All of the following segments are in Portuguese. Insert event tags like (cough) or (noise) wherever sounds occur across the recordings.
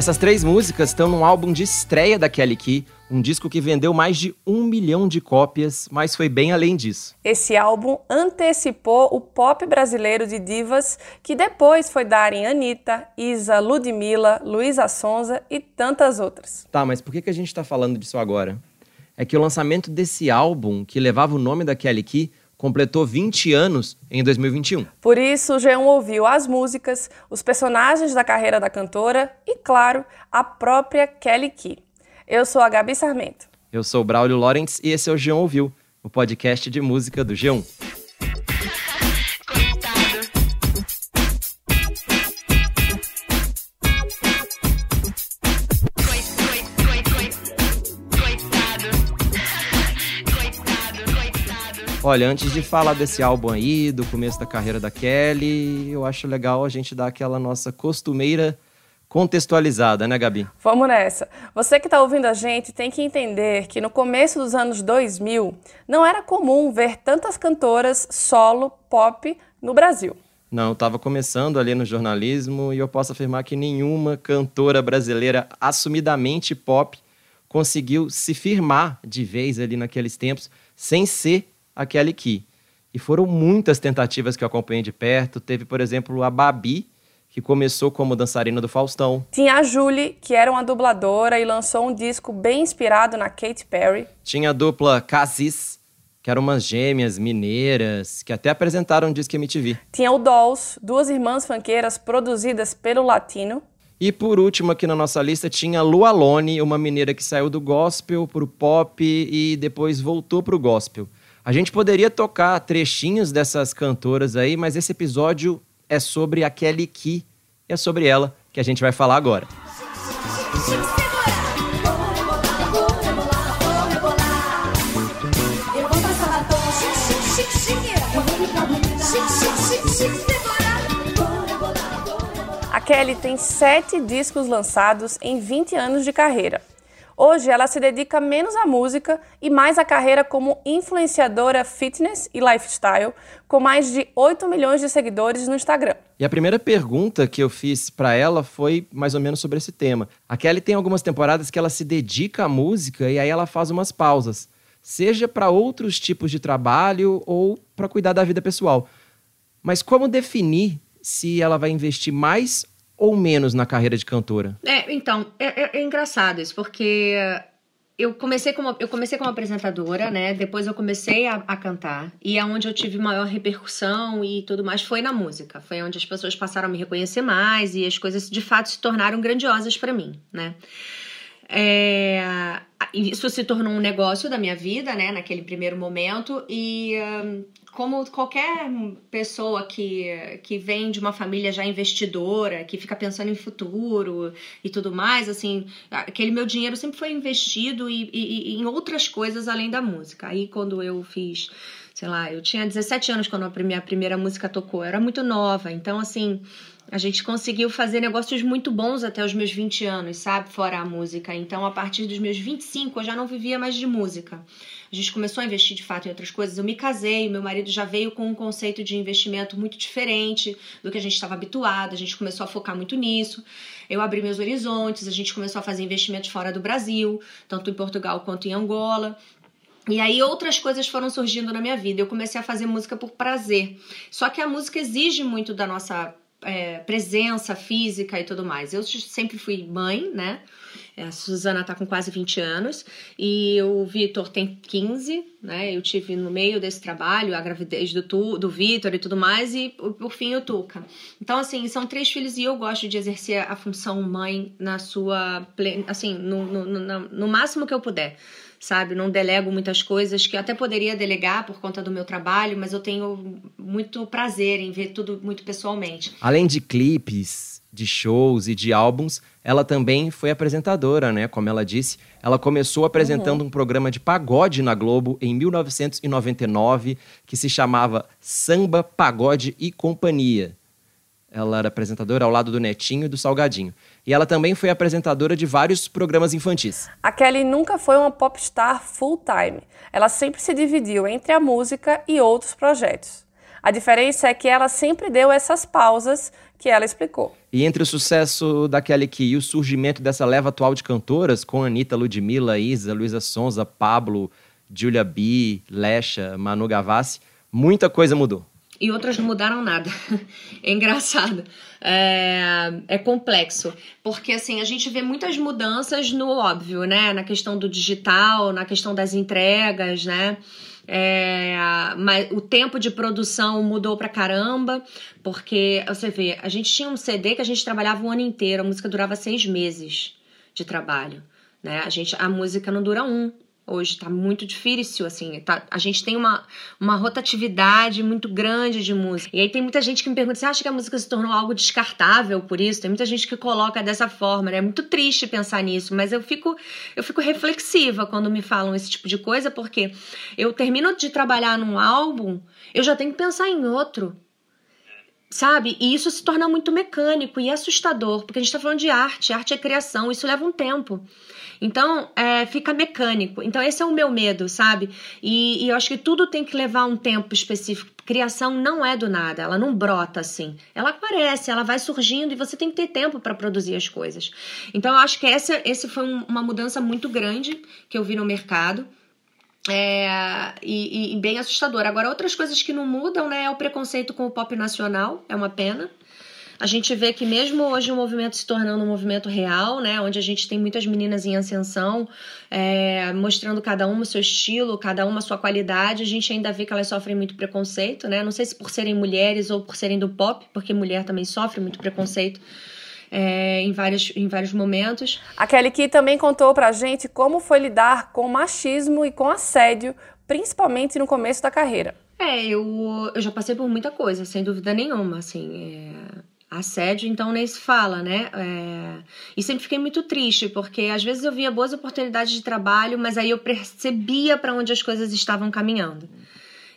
Essas três músicas estão num álbum de estreia da Kelly Key, um disco que vendeu mais de um milhão de cópias, mas foi bem além disso. Esse álbum antecipou o pop brasileiro de divas que depois foi dar em Anitta, Isa, Ludmilla, Luísa Sonza e tantas outras. Tá, mas por que, a gente tá falando disso agora? É que o lançamento desse álbum, que levava o nome da Kelly Key, completou 20 anos em 2021. Por isso, o G1 ouviu as músicas, os personagens da carreira da cantora e, claro, a própria Kelly Key. Eu sou a Gabi Sarmento. Eu sou o Braulio Lawrence e esse é o G1 Ouviu, o podcast de música do G1. Olha, antes de falar desse álbum aí, do começo da carreira da Kelly, eu acho legal a gente dar aquela nossa costumeira contextualizada, né, Gabi? Vamos nessa. Você que está ouvindo a gente tem que entender que no começo dos anos 2000 não era comum ver tantas cantoras solo pop no Brasil. Não, eu estava começando ali no jornalismo e eu posso afirmar que nenhuma cantora brasileira assumidamente pop conseguiu se firmar de vez ali naqueles tempos sem ser a Kelly Key. E foram muitas tentativas que eu acompanhei de perto. Teve, por exemplo, a Babi, que começou como dançarina do Faustão. Tinha a Julie, que era uma dubladora e lançou um disco bem inspirado na Katy Perry. Tinha a dupla Cassis, que eram umas gêmeas mineiras, que até apresentaram um disco MTV. Tinha o Dolls, duas irmãs funkeiras produzidas pelo Latino. E por último aqui na nossa lista tinha Lu Alone, uma mineira que saiu do gospel pro pop e depois voltou pro gospel. A gente poderia tocar trechinhos dessas cantoras aí, mas esse episódio é sobre a Kelly Key e é sobre ela que a gente vai falar agora. A Kelly tem sete discos lançados em 20 anos de carreira. Hoje ela se dedica menos à música e mais à carreira como influenciadora fitness e lifestyle, com mais de 8 milhões de seguidores no Instagram. E a primeira pergunta que eu fiz pra ela foi mais ou menos sobre esse tema. A Kelly tem algumas temporadas que ela se dedica à música e aí ela faz umas pausas, seja para outros tipos de trabalho ou para cuidar da vida pessoal. Mas como definir se ela vai investir mais ou menos na carreira de cantora? É, então, é, é- é engraçado isso, porque eu comecei como, eu comecei como apresentadora, né? Depois eu comecei a, a cantar. E aonde eu tive maior repercussão e tudo mais foi na música. Foi onde as pessoas passaram a me reconhecer mais e as coisas de fato se tornaram grandiosas pra mim, né? É, isso se tornou um negócio da minha vida, né, naquele primeiro momento, e hum, como qualquer pessoa que, que vem de uma família já investidora, que fica pensando em futuro e tudo mais, assim, aquele meu dinheiro sempre foi investido e, e- e em outras coisas além da música. Aí quando eu fiz, sei lá, eu tinha 17 anos quando a minha primeira música tocou, eu era muito nova, então assim. A gente conseguiu fazer negócios muito bons até os meus 20 anos, sabe? Fora a música. Então, a partir dos meus 25, eu já não vivia mais de música. A gente começou a investir de fato em outras coisas. Eu me casei, meu marido já veio com um conceito de investimento muito diferente do que a gente estava habituado. A gente começou a focar muito nisso. Eu abri meus horizontes, a gente começou a fazer investimentos fora do Brasil, tanto em Portugal quanto em Angola. E aí outras coisas foram surgindo na minha vida. Eu comecei a fazer música por prazer. Só que a música exige muito da nossa é, presença física e tudo mais. Eu sempre fui mãe, né? É, A Suzana tá com quase 20 anos e o Vitor tem 15, né? Eu tive no meio desse trabalho a gravidez do, do Vitor e tudo mais, e por fim o Tuca. Então, assim, são três filhos e eu gosto de exercer a função mãe na sua. assim, no, no, no, no máximo que eu puder sabe? Não delego muitas coisas que eu até poderia delegar por conta do meu trabalho, mas eu tenho muito prazer em ver tudo muito pessoalmente. Além de clipes, de shows e de álbuns, ela também foi apresentadora, né? Como ela disse, ela começou apresentando uhum. um programa de pagode na Globo em 1999 que se chamava Samba, Pagode e Companhia. Ela era apresentadora ao lado do Netinho e do Salgadinho. E ela também foi apresentadora de vários programas infantis. A Kelly nunca foi uma popstar full-time. Ela sempre se dividiu entre a música e outros projetos. A diferença é que ela sempre deu essas pausas que ela explicou. E entre o sucesso da Kelly Key e o surgimento dessa leva atual de cantoras, com Anitta, Ludmilla, Isa, Luísa Sonza, Pablo, Julia B, Lesha, Manu Gavassi, muita coisa mudou e outras não mudaram nada. (laughs) é engraçado. É, é, complexo. Porque, assim, a gente vê muitas mudanças no óbvio, né? Na questão do digital, na questão das entregas, né? É, mas o tempo de produção mudou pra caramba, porque você vê, a gente tinha um CD que a gente trabalhava um ano inteiro, a música durava seis meses de trabalho. Né? A, gente, a música não dura um, Hoje está muito difícil, assim, tá, a gente tem uma, uma rotatividade muito grande de música. E aí tem muita gente que me pergunta, você acha que a música se tornou algo descartável por isso? Tem muita gente que coloca dessa forma, né? É muito triste pensar nisso, mas eu fico, eu fico reflexiva quando me falam esse tipo de coisa, porque eu termino de trabalhar num álbum, eu já tenho que pensar em outro sabe? E isso se torna muito mecânico e assustador, porque a gente está falando de arte, arte é criação, isso leva um tempo. Então, é, fica mecânico. Então, esse é o meu medo, sabe? E, e eu acho que tudo tem que levar um tempo específico. Criação não é do nada, ela não brota assim. Ela aparece, ela vai surgindo e você tem que ter tempo para produzir as coisas. Então, eu acho que essa esse foi um, uma mudança muito grande que eu vi no mercado. É, e, e, bem assustador. Agora, outras coisas que não mudam, né? É o preconceito com o pop nacional, é uma pena a gente vê que mesmo hoje o movimento se tornando um movimento real, né, onde a gente tem muitas meninas em ascensão, é, mostrando cada uma o seu estilo, cada uma a sua qualidade, a gente ainda vê que elas sofrem muito preconceito, né? Não sei se por serem mulheres ou por serem do pop, porque mulher também sofre muito preconceito. É, em, vários, em vários momentos. A Kelly Key também contou pra gente como foi lidar com machismo e com assédio, principalmente no começo da carreira. É, eu, eu já passei por muita coisa, sem dúvida nenhuma, assim. É assédio, então nem se fala, né? É... E sempre fiquei muito triste, porque às vezes eu via boas oportunidades de trabalho, mas aí eu percebia para onde as coisas estavam caminhando.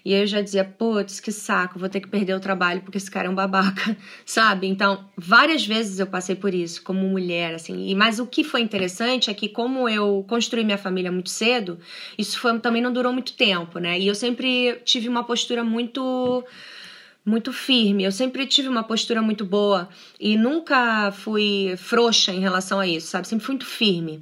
E aí eu já dizia, putz, que saco, vou ter que perder o trabalho porque esse cara é um babaca, (laughs) sabe? Então, várias vezes eu passei por isso, como mulher, assim. E, mas o que foi interessante é que, como eu construí minha família muito cedo, isso foi, também não durou muito tempo, né? E eu sempre tive uma postura muito muito firme. Eu sempre tive uma postura muito boa e nunca fui frouxa em relação a isso, sabe? Sempre fui muito firme.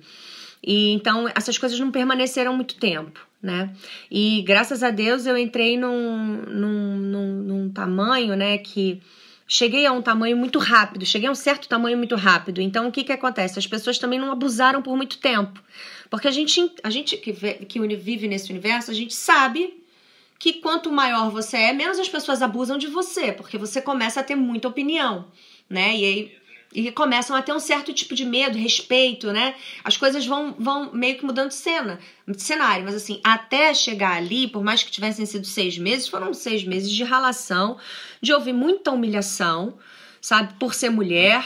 E então essas coisas não permaneceram muito tempo, né? E graças a Deus eu entrei num, num, num, num tamanho, né, que cheguei a um tamanho muito rápido, cheguei a um certo tamanho muito rápido. Então, o que, que acontece? As pessoas também não abusaram por muito tempo. Porque a gente, a gente que, que vive nesse universo, a gente sabe que quanto maior você é, menos as pessoas abusam de você, porque você começa a ter muita opinião, né? E aí e começam a ter um certo tipo de medo, respeito, né? As coisas vão, vão meio que mudando de cena, cenário, mas assim, até chegar ali, por mais que tivessem sido seis meses, foram seis meses de ralação, de ouvir muita humilhação, sabe? Por ser mulher,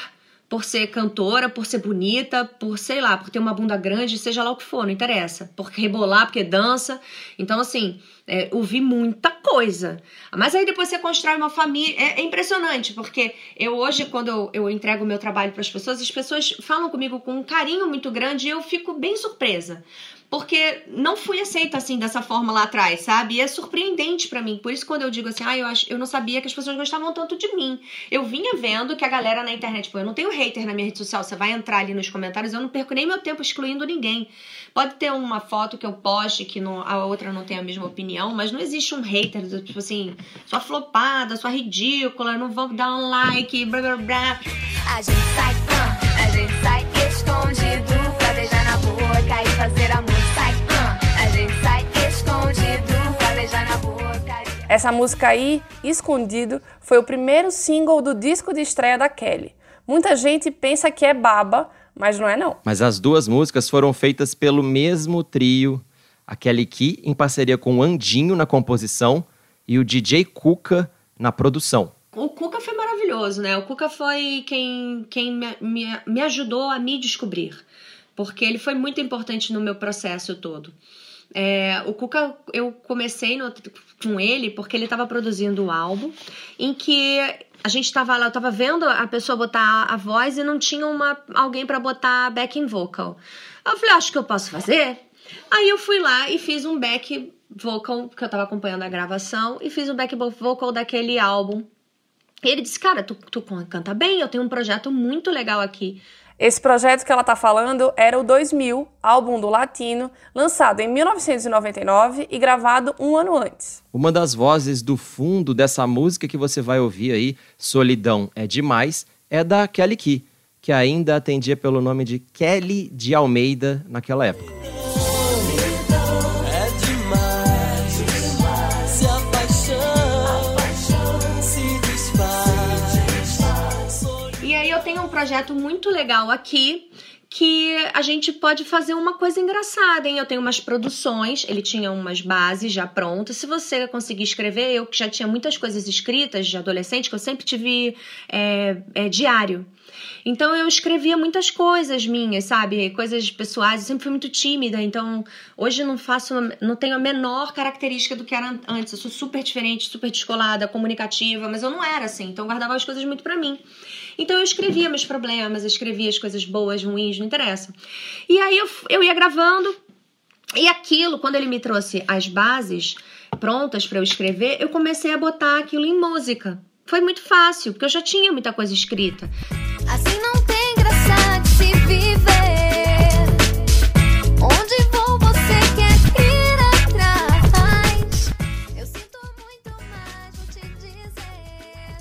por ser cantora, por ser bonita, por sei lá, por ter uma bunda grande, seja lá o que for, não interessa. Por rebolar, porque dança. Então, assim, é, ouvi muita coisa. Mas aí depois você constrói uma família. É, é impressionante, porque eu hoje, quando eu, eu entrego o meu trabalho para as pessoas, as pessoas falam comigo com um carinho muito grande e eu fico bem surpresa porque não fui aceita assim dessa forma lá atrás, sabe? E é surpreendente para mim. Por isso quando eu digo assim, ah, eu acho, eu não sabia que as pessoas gostavam tanto de mim. Eu vinha vendo que a galera na internet, pô, eu não tenho hater na minha rede social, você vai entrar ali nos comentários, eu não perco nem meu tempo excluindo ninguém. Pode ter uma foto que eu poste que não, a outra não tem a mesma opinião, mas não existe um hater tipo assim, sua flopada, sua ridícula, não vou dar um like, blá blá blá. A gente sai, a gente sai escondido pra beijar na boca e fazer amor. Essa música aí, Escondido, foi o primeiro single do disco de estreia da Kelly. Muita gente pensa que é baba, mas não é não. Mas as duas músicas foram feitas pelo mesmo trio A Kelly Key em parceria com o Andinho na composição e o DJ Cuca na produção. O Cuca foi maravilhoso, né? O Cuca foi quem, quem me, me, me ajudou a me descobrir, porque ele foi muito importante no meu processo todo. É, o Cuca, eu comecei no, com ele porque ele estava produzindo um álbum em que a gente estava lá, eu estava vendo a pessoa botar a voz e não tinha uma, alguém para botar backing vocal. Eu falei, acho que eu posso fazer. Aí eu fui lá e fiz um back vocal, que eu estava acompanhando a gravação, e fiz um back vocal daquele álbum. E ele disse, cara, tu, tu canta bem, eu tenho um projeto muito legal aqui. Esse projeto que ela está falando era o 2000, álbum do Latino, lançado em 1999 e gravado um ano antes. Uma das vozes do fundo dessa música que você vai ouvir aí, Solidão é Demais, é da Kelly Key, que ainda atendia pelo nome de Kelly de Almeida naquela época. Projeto muito legal aqui que a gente pode fazer uma coisa engraçada, hein? Eu tenho umas produções, ele tinha umas bases já prontas. Se você conseguir escrever, eu que já tinha muitas coisas escritas de adolescente, que eu sempre tive é, é, diário. Então eu escrevia muitas coisas minhas, sabe? Coisas pessoais. Eu sempre fui muito tímida, então hoje não faço, não tenho a menor característica do que era antes. Eu sou super diferente, super descolada, comunicativa, mas eu não era assim. Então eu guardava as coisas muito para mim. Então eu escrevia meus problemas, eu escrevia as coisas boas, ruins, não interessa. E aí eu, eu ia gravando, e aquilo, quando ele me trouxe as bases prontas para eu escrever, eu comecei a botar aquilo em música. Foi muito fácil, porque eu já tinha muita coisa escrita.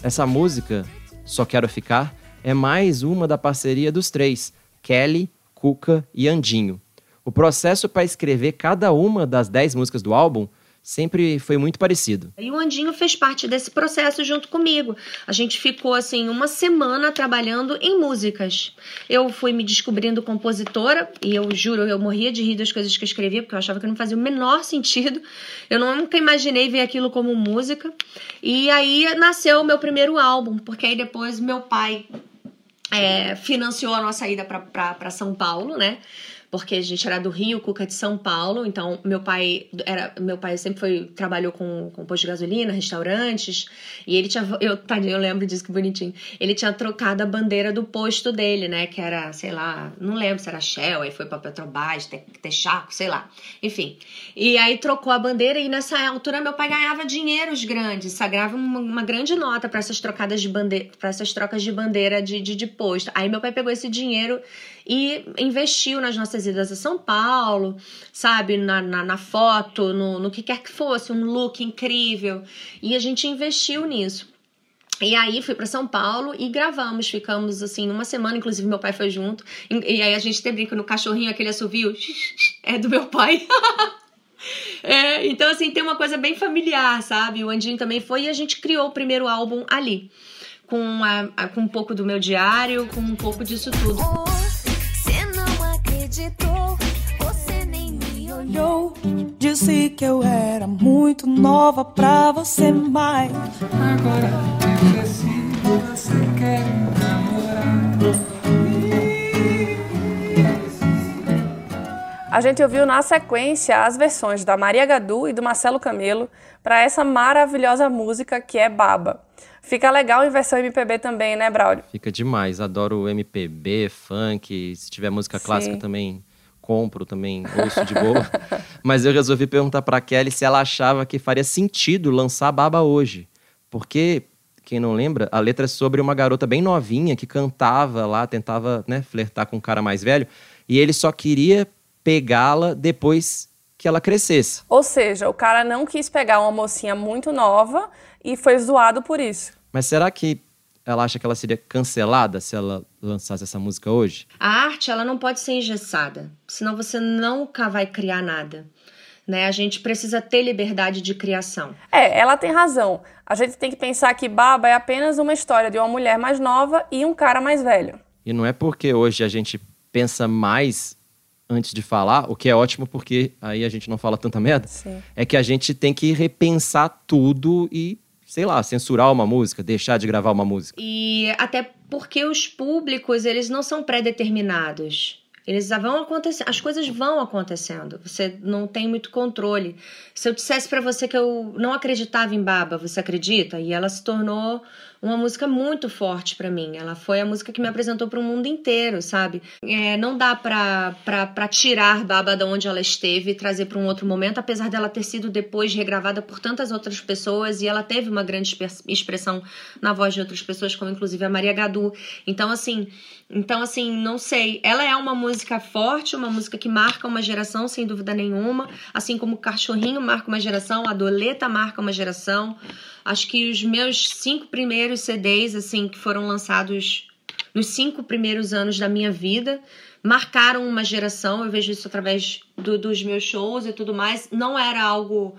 Essa música só Quero Ficar é mais uma da parceria dos três, Kelly, Cuca e Andinho. O processo para escrever cada uma das dez músicas do álbum sempre foi muito parecido. E o Andinho fez parte desse processo junto comigo. A gente ficou assim uma semana trabalhando em músicas. Eu fui me descobrindo compositora e eu juro, eu morria de rir das coisas que eu escrevia porque eu achava que não fazia o menor sentido. Eu nunca imaginei ver aquilo como música. E aí nasceu o meu primeiro álbum, porque aí depois meu pai é, financiou a nossa ida para São Paulo, né? Porque a gente era do Rio, Cuca de São Paulo, então meu pai era meu pai sempre foi trabalhou com, com posto de gasolina, restaurantes, e ele tinha eu eu lembro disso que bonitinho. Ele tinha trocado a bandeira do posto dele, né, que era, sei lá, não lembro se era Shell, aí foi para Petrobras, Texaco, sei lá. Enfim. E aí trocou a bandeira e nessa altura meu pai ganhava dinheiros grandes, sagrava uma, uma grande nota para essas trocadas de bandeira, para essas trocas de bandeira de, de, de posto. Aí meu pai pegou esse dinheiro e investiu nas nossas idas a São Paulo, sabe, na, na, na foto, no, no que quer que fosse, um look incrível. E a gente investiu nisso. E aí fui para São Paulo e gravamos, ficamos assim uma semana, inclusive meu pai foi junto. E, e aí a gente até brinca no cachorrinho, aquele assovio, (laughs) é do meu pai. (laughs) é, então assim, tem uma coisa bem familiar, sabe? O Andinho também foi e a gente criou o primeiro álbum ali. Com, a, a, com um pouco do meu diário, com um pouco disso tudo. Olhou, disse que eu era muito nova pra você mais. Agora cresci, você quer namorar. A gente ouviu na sequência as versões da Maria Gadu e do Marcelo Camelo para essa maravilhosa música que é Baba. Fica legal em versão MPB também, né, Braulio? Fica demais. Adoro MPB, funk, se tiver música Sim. clássica também compro também, ouço de boa. (laughs) Mas eu resolvi perguntar para Kelly se ela achava que faria sentido lançar Baba hoje. Porque, quem não lembra, a letra é sobre uma garota bem novinha que cantava lá, tentava né, flertar com um cara mais velho, e ele só queria pegá-la depois que ela crescesse. Ou seja, o cara não quis pegar uma mocinha muito nova e foi zoado por isso. Mas será que ela acha que ela seria cancelada se ela lançasse essa música hoje? A arte, ela não pode ser engessada, senão você nunca vai criar nada. Né? A gente precisa ter liberdade de criação. É, ela tem razão. A gente tem que pensar que Baba é apenas uma história de uma mulher mais nova e um cara mais velho. E não é porque hoje a gente pensa mais antes de falar, o que é ótimo porque aí a gente não fala tanta merda, Sim. é que a gente tem que repensar tudo e, sei lá, censurar uma música, deixar de gravar uma música. E até porque os públicos, eles não são pré-determinados. Eles vão acontecendo, as coisas vão acontecendo. Você não tem muito controle. Se eu dissesse pra você que eu não acreditava em Baba, você acredita? E ela se tornou uma música muito forte pra mim. Ela foi a música que me apresentou pro mundo inteiro, sabe? É, não dá pra, tirar Baba da onde ela esteve e trazer pra um outro momento, apesar dela ter sido depois regravada por tantas outras pessoas e ela teve uma grande express- expressão na voz de outras pessoas, como inclusive a Maria Gadu. Então, assim, então, assim, não sei. Ela é uma música forte, uma música que marca uma geração, sem dúvida nenhuma. Assim como o Cachorrinho marca uma geração, a Doleta marca uma geração. Acho que os meus cinco primeiros CDs, assim, que foram lançados nos cinco primeiros anos da minha vida, marcaram uma geração. Eu vejo isso através do- dos meus shows e tudo mais. Não era algo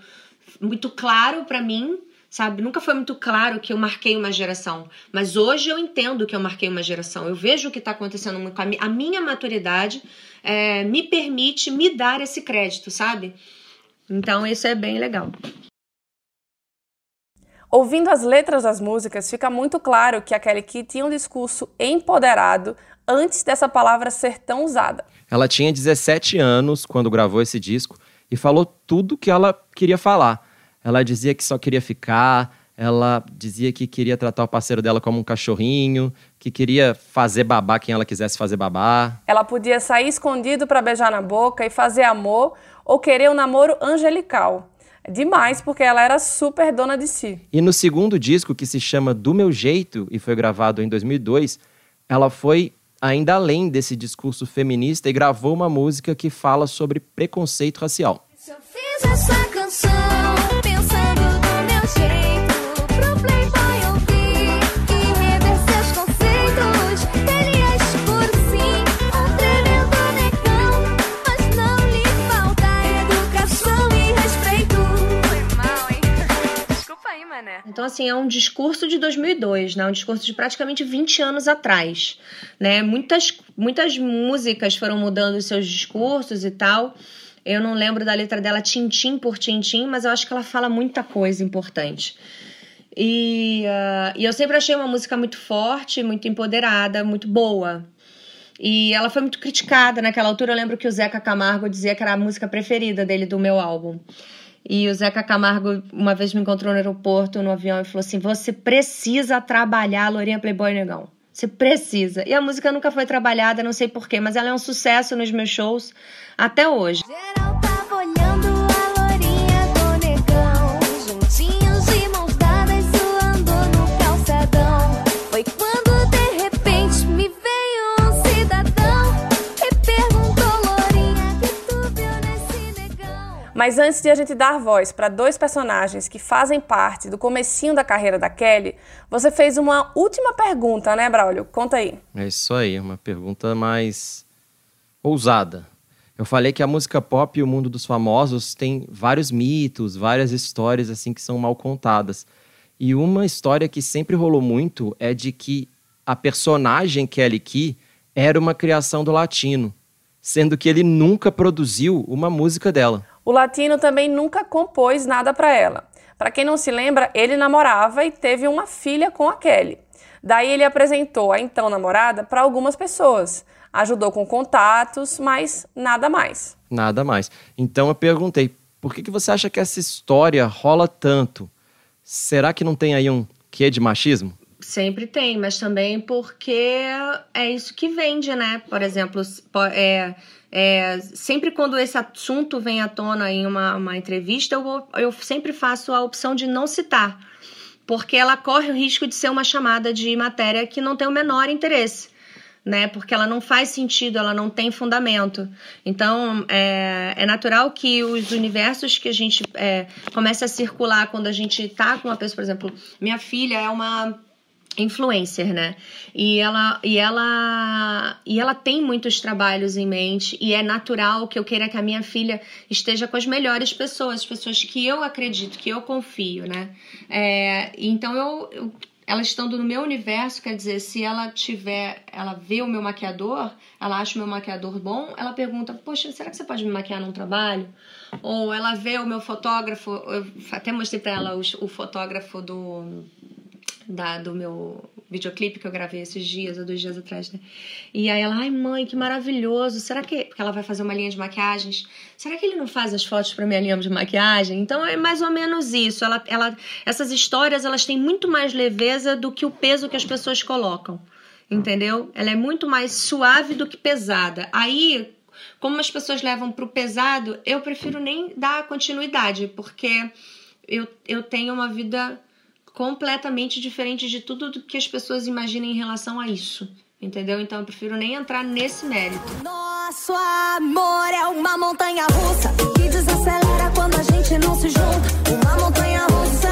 muito claro pra mim, sabe? Nunca foi muito claro que eu marquei uma geração. Mas hoje eu entendo que eu marquei uma geração. Eu vejo o que está acontecendo muito. A minha maturidade é, me permite me dar esse crédito, sabe? Então isso é bem legal. Ouvindo as letras das músicas, fica muito claro que a Kelly Key tinha um discurso empoderado antes dessa palavra ser tão usada. Ela tinha 17 anos quando gravou esse disco e falou tudo que ela queria falar. Ela dizia que só queria ficar, ela dizia que queria tratar o parceiro dela como um cachorrinho, que queria fazer babá quem ela quisesse fazer babá. Ela podia sair escondido para beijar na boca e fazer amor ou querer um namoro angelical. Demais, porque ela era super dona de si. E no segundo disco, que se chama Do Meu Jeito e foi gravado em 2002, ela foi ainda além desse discurso feminista e gravou uma música que fala sobre preconceito racial. Se eu fiz essa canção Então, assim, é um discurso de 2002, né? Um discurso de praticamente 20 anos atrás, né? Muitas, muitas músicas foram mudando seus discursos e tal. Eu não lembro da letra dela tintim por tintim, mas eu acho que ela fala muita coisa importante. E, ah, e eu sempre achei uma música muito forte, muito empoderada, muito boa. E ela foi muito criticada naquela altura. Eu lembro que o Zeca Camargo dizia que era a música preferida dele do meu álbum. E o Zeca Camargo uma vez me encontrou no aeroporto, no avião, e falou assim: Você precisa trabalhar Lourinha Playboy Negão. Você precisa. E a música nunca foi trabalhada, não sei porquê, mas ela é um sucesso nos meus shows até hoje. Geral Mas antes de a gente dar voz para dois personagens que fazem parte do comecinho da carreira da Kelly, você fez uma última pergunta, né, Braulio? Conta aí. É isso aí, uma pergunta mais ousada. Eu falei que a música pop e o mundo dos famosos tem vários mitos, várias histórias assim que são mal contadas. E uma história que sempre rolou muito é de que a personagem Kelly Key era uma criação do latino, sendo que ele nunca produziu uma música dela. O Latino também nunca compôs nada para ela. Para quem não se lembra, ele namorava e teve uma filha com a Kelly. Daí ele apresentou a então namorada para algumas pessoas, ajudou com contatos, mas nada mais. Nada mais. Então eu perguntei, por que, que você acha que essa história rola tanto? Será que não tem aí um quê de machismo? Sempre tem, mas também porque é isso que vende, né? Por exemplo, é, é, sempre quando esse assunto vem à tona em uma, uma entrevista, eu, eu sempre faço a opção de não citar, porque ela corre o risco de ser uma chamada de matéria que não tem o menor interesse. Né, porque ela não faz sentido, ela não tem fundamento. Então, é, é natural que os universos que a gente é, começa a circular quando a gente tá com uma pessoa, por exemplo, minha filha é uma influencer, né? E ela e ela e ela tem muitos trabalhos em mente e é natural que eu queira que a minha filha esteja com as melhores pessoas, as pessoas que eu acredito, que eu confio, né? É, então eu, eu ela estando no meu universo, quer dizer, se ela tiver, ela vê o meu maquiador, ela acha o meu maquiador bom, ela pergunta, poxa, será que você pode me maquiar num trabalho? Ou ela vê o meu fotógrafo, eu até mostrei para ela o, o fotógrafo do da, do meu videoclipe que eu gravei esses dias, há dois dias atrás, né? E aí ela, ai mãe, que maravilhoso. Será que. Porque ela vai fazer uma linha de maquiagens. Será que ele não faz as fotos para minha linha de maquiagem? Então é mais ou menos isso. Ela, ela, essas histórias elas têm muito mais leveza do que o peso que as pessoas colocam. Entendeu? Ela é muito mais suave do que pesada. Aí, como as pessoas levam pro pesado, eu prefiro nem dar continuidade, porque eu, eu tenho uma vida completamente diferente de tudo do que as pessoas imaginam em relação a isso. Entendeu? Então eu prefiro nem entrar nesse mérito. Nosso amor é uma montanha russa que desacelera quando a gente não se junta. Uma montanha russa.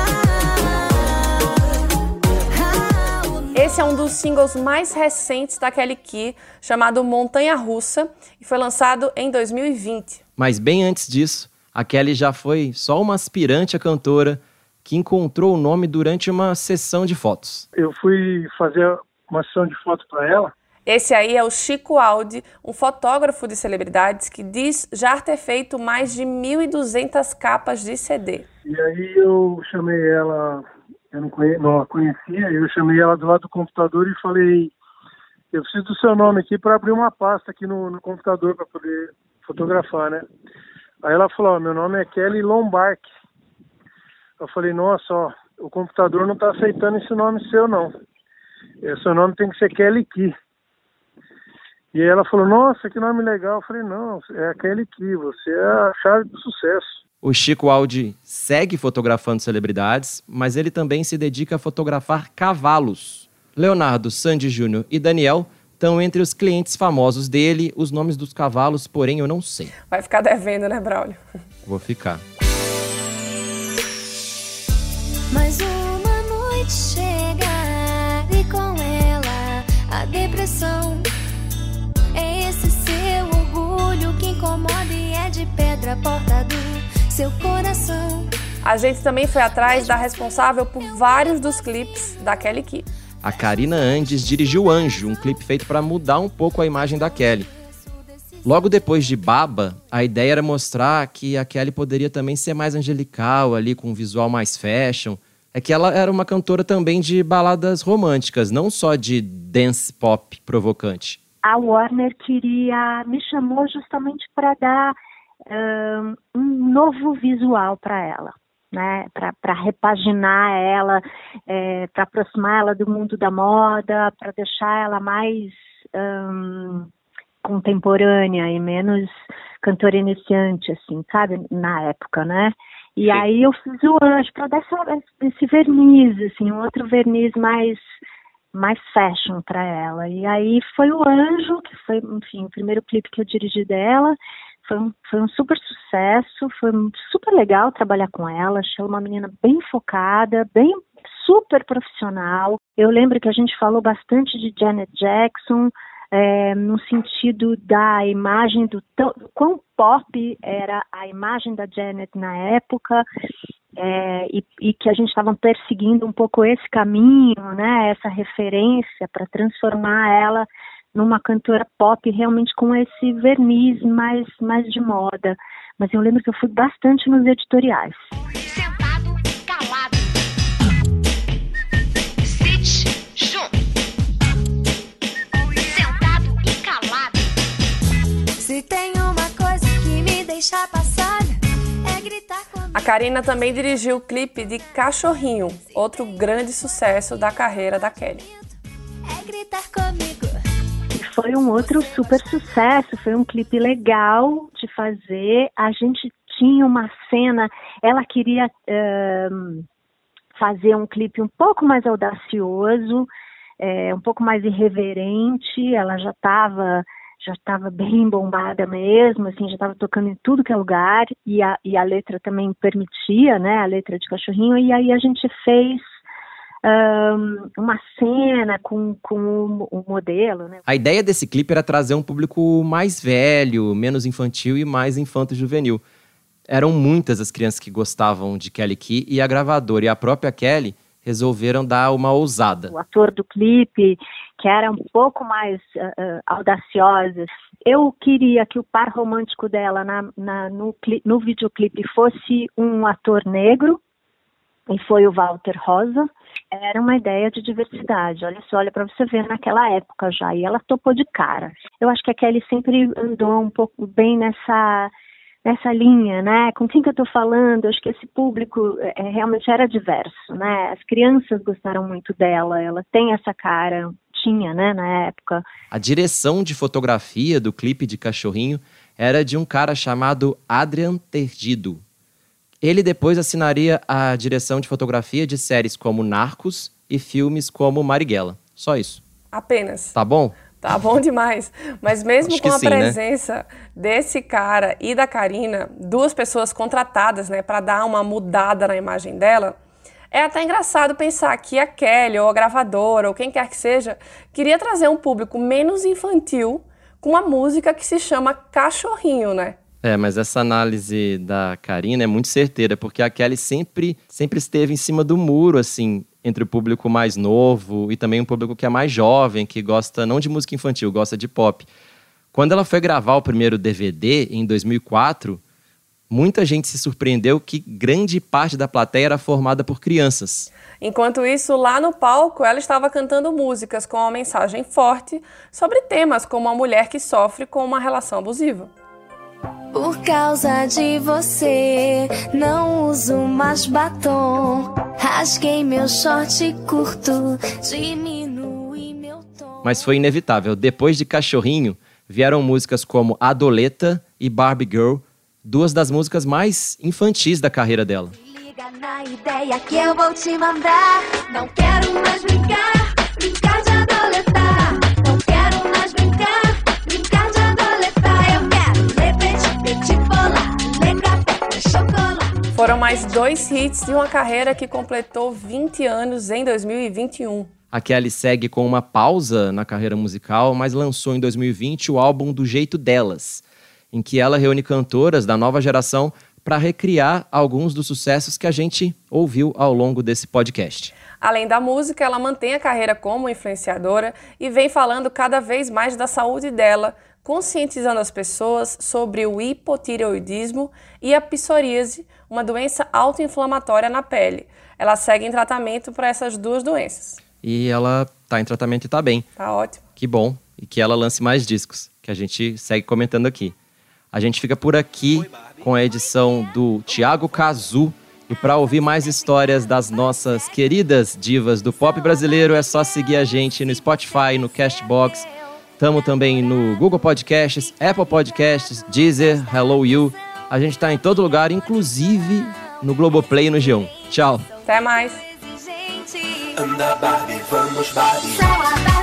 Esse é um dos singles mais recentes da Kelly Key, chamado Montanha Russa, e foi lançado em 2020. Mas bem antes disso, a Kelly já foi só uma aspirante a cantora que encontrou o nome durante uma sessão de fotos. Eu fui fazer uma sessão de fotos para ela. Esse aí é o Chico Aldi, um fotógrafo de celebridades que diz já ter feito mais de 1.200 capas de CD. E aí eu chamei ela, eu não, conhe, não a conhecia, eu chamei ela do lado do computador e falei, eu preciso do seu nome aqui para abrir uma pasta aqui no, no computador para poder fotografar, né? Aí ela falou, meu nome é Kelly Lombard. Eu falei, nossa, ó, o computador não está aceitando esse nome seu, não. Esse seu nome tem que ser Kelly Key. E aí ela falou, nossa, que nome legal. Eu falei, não, é a Kelly Key, você é a chave do sucesso. O Chico Aldi segue fotografando celebridades, mas ele também se dedica a fotografar cavalos. Leonardo, Sandy Júnior e Daniel estão entre os clientes famosos dele. Os nomes dos cavalos, porém, eu não sei. Vai ficar devendo, né, Braulio? Vou ficar. Mas uma noite chega e com ela a depressão. É esse seu orgulho que incomoda e é de pedra a porta do seu coração. A gente também foi atrás da responsável por vários dos clipes da Kelly Key. A Karina Andes dirigiu Anjo, um clipe feito para mudar um pouco a imagem da Kelly. Logo depois de Baba, a ideia era mostrar que a Kelly poderia também ser mais angelical ali, com um visual mais fashion. É que ela era uma cantora também de baladas românticas, não só de dance pop provocante. A Warner queria, me chamou justamente para dar um, um novo visual para ela. Né, para repaginar ela, é, para aproximar ela do mundo da moda, para deixar ela mais um, contemporânea e menos cantora iniciante, assim, sabe, na época, né? E Sim. aí eu fiz o anjo para dar essa, esse verniz, assim, um outro verniz mais mais fashion para ela. E aí foi o Anjo, que foi, enfim, o primeiro clipe que eu dirigi dela. Foi um, foi um super sucesso, foi super legal trabalhar com ela. Achei ela uma menina bem focada, bem super profissional. Eu lembro que a gente falou bastante de Janet Jackson, é, no sentido da imagem do, do quão pop era a imagem da Janet na época é, e, e, que a gente estava perseguindo um pouco esse caminho, né, essa referência para transformar ela numa cantora pop realmente com esse verniz mais, mais de moda. Mas eu lembro que eu fui bastante nos editoriais. Karina também dirigiu o clipe de Cachorrinho, outro grande sucesso da carreira da Kelly. É gritar comigo. Foi um outro super sucesso, foi um clipe legal de fazer. A gente tinha uma cena, ela queria um, fazer um clipe um pouco mais audacioso, é, um pouco mais irreverente. Ela já estava já estava bem bombada mesmo, assim, já estava tocando em tudo que é lugar e a, e a letra também permitia, né, a letra de cachorrinho, e aí a gente fez um, uma cena com, com o, modelo, né. A ideia desse clipe era trazer um público mais velho, menos infantil e mais infanto-juvenil. Eram muitas as crianças que gostavam de Kelly Key e a gravadora e a própria Kelly resolveram dar uma ousada. O ator do clipe, que era um pouco mais uh, audaciosa, eu queria que o par romântico dela na, na, no, no videoclipe fosse um ator negro, e foi o Walter Rosa. Era uma ideia de diversidade. Olha só, olha para você ver naquela época já. E ela topou de cara. Eu acho que a Kelly sempre andou um pouco bem nessa nessa linha, né? Com quem que eu estou falando? Acho que esse público é, realmente era diverso, né? As crianças gostaram muito dela, ela tem essa cara, tinha, né, na época. A direção de fotografia do clipe de Cachorrinho era de um cara chamado Adrian Terdido. Ele depois assinaria a direção de fotografia de séries como Narcos e filmes como Marighella. Só isso. Apenas. Tá bom? Tá bom demais. Mas mesmo com a sim, né? presença né? desse cara e da Karina, duas pessoas contratadas, né, para dar uma mudada na imagem dela, é até engraçado pensar que a Kelly ou a gravadora ou quem quer que seja queria trazer um público menos infantil com uma música que se chama Cachorrinho, né? É, mas essa análise da Karina é muito certeira, porque a Kelly sempre, sempre esteve em cima do muro, assim, entre o público mais novo e também um público que é mais jovem, que gosta não de música infantil, gosta de pop. Quando ela foi gravar o primeiro DVD, em 2004, muita gente se surpreendeu que grande parte da plateia era formada por crianças. Enquanto isso, lá no palco, ela estava cantando músicas com uma mensagem forte sobre temas como a mulher que sofre com uma relação abusiva. Por causa de você, não uso mais batom. Rasguei meu short curto, diminui meu tom. Mas foi inevitável. Depois de Cachorrinho, vieram músicas como Adoleta e Barbie Girl, duas das músicas mais infantis da carreira dela. Liga na ideia que eu vou te mandar. Não quero mais brincar, brincar de adoletar. Foram mais dois hits de uma carreira que completou 20 anos em 2021. A Kelly segue com uma pausa na carreira musical, mas lançou em 2020 o álbum Do Jeito Delas, em que ela reúne cantoras da nova geração para recriar alguns dos sucessos que a gente ouviu ao longo desse podcast. Além da música, ela mantém a carreira como influenciadora e vem falando cada vez mais da saúde dela, conscientizando as pessoas sobre o hipotireoidismo e a psoríase, uma doença autoinflamatória na pele. Ela segue em tratamento para essas duas doenças. E ela está em tratamento e está bem. Tá ótimo. Que bom. E que ela lance mais discos, que a gente segue comentando aqui. A gente fica por aqui com a edição do Tiago Cazu. E para ouvir mais histórias das nossas queridas divas do pop brasileiro, é só seguir a gente no Spotify, no Castbox. Estamos também no Google Podcasts, Apple Podcasts, Deezer, Hello You. A gente está em todo lugar, inclusive no Globoplay e no G1. Tchau. Até mais. Anda Barbie, vamos Barbie.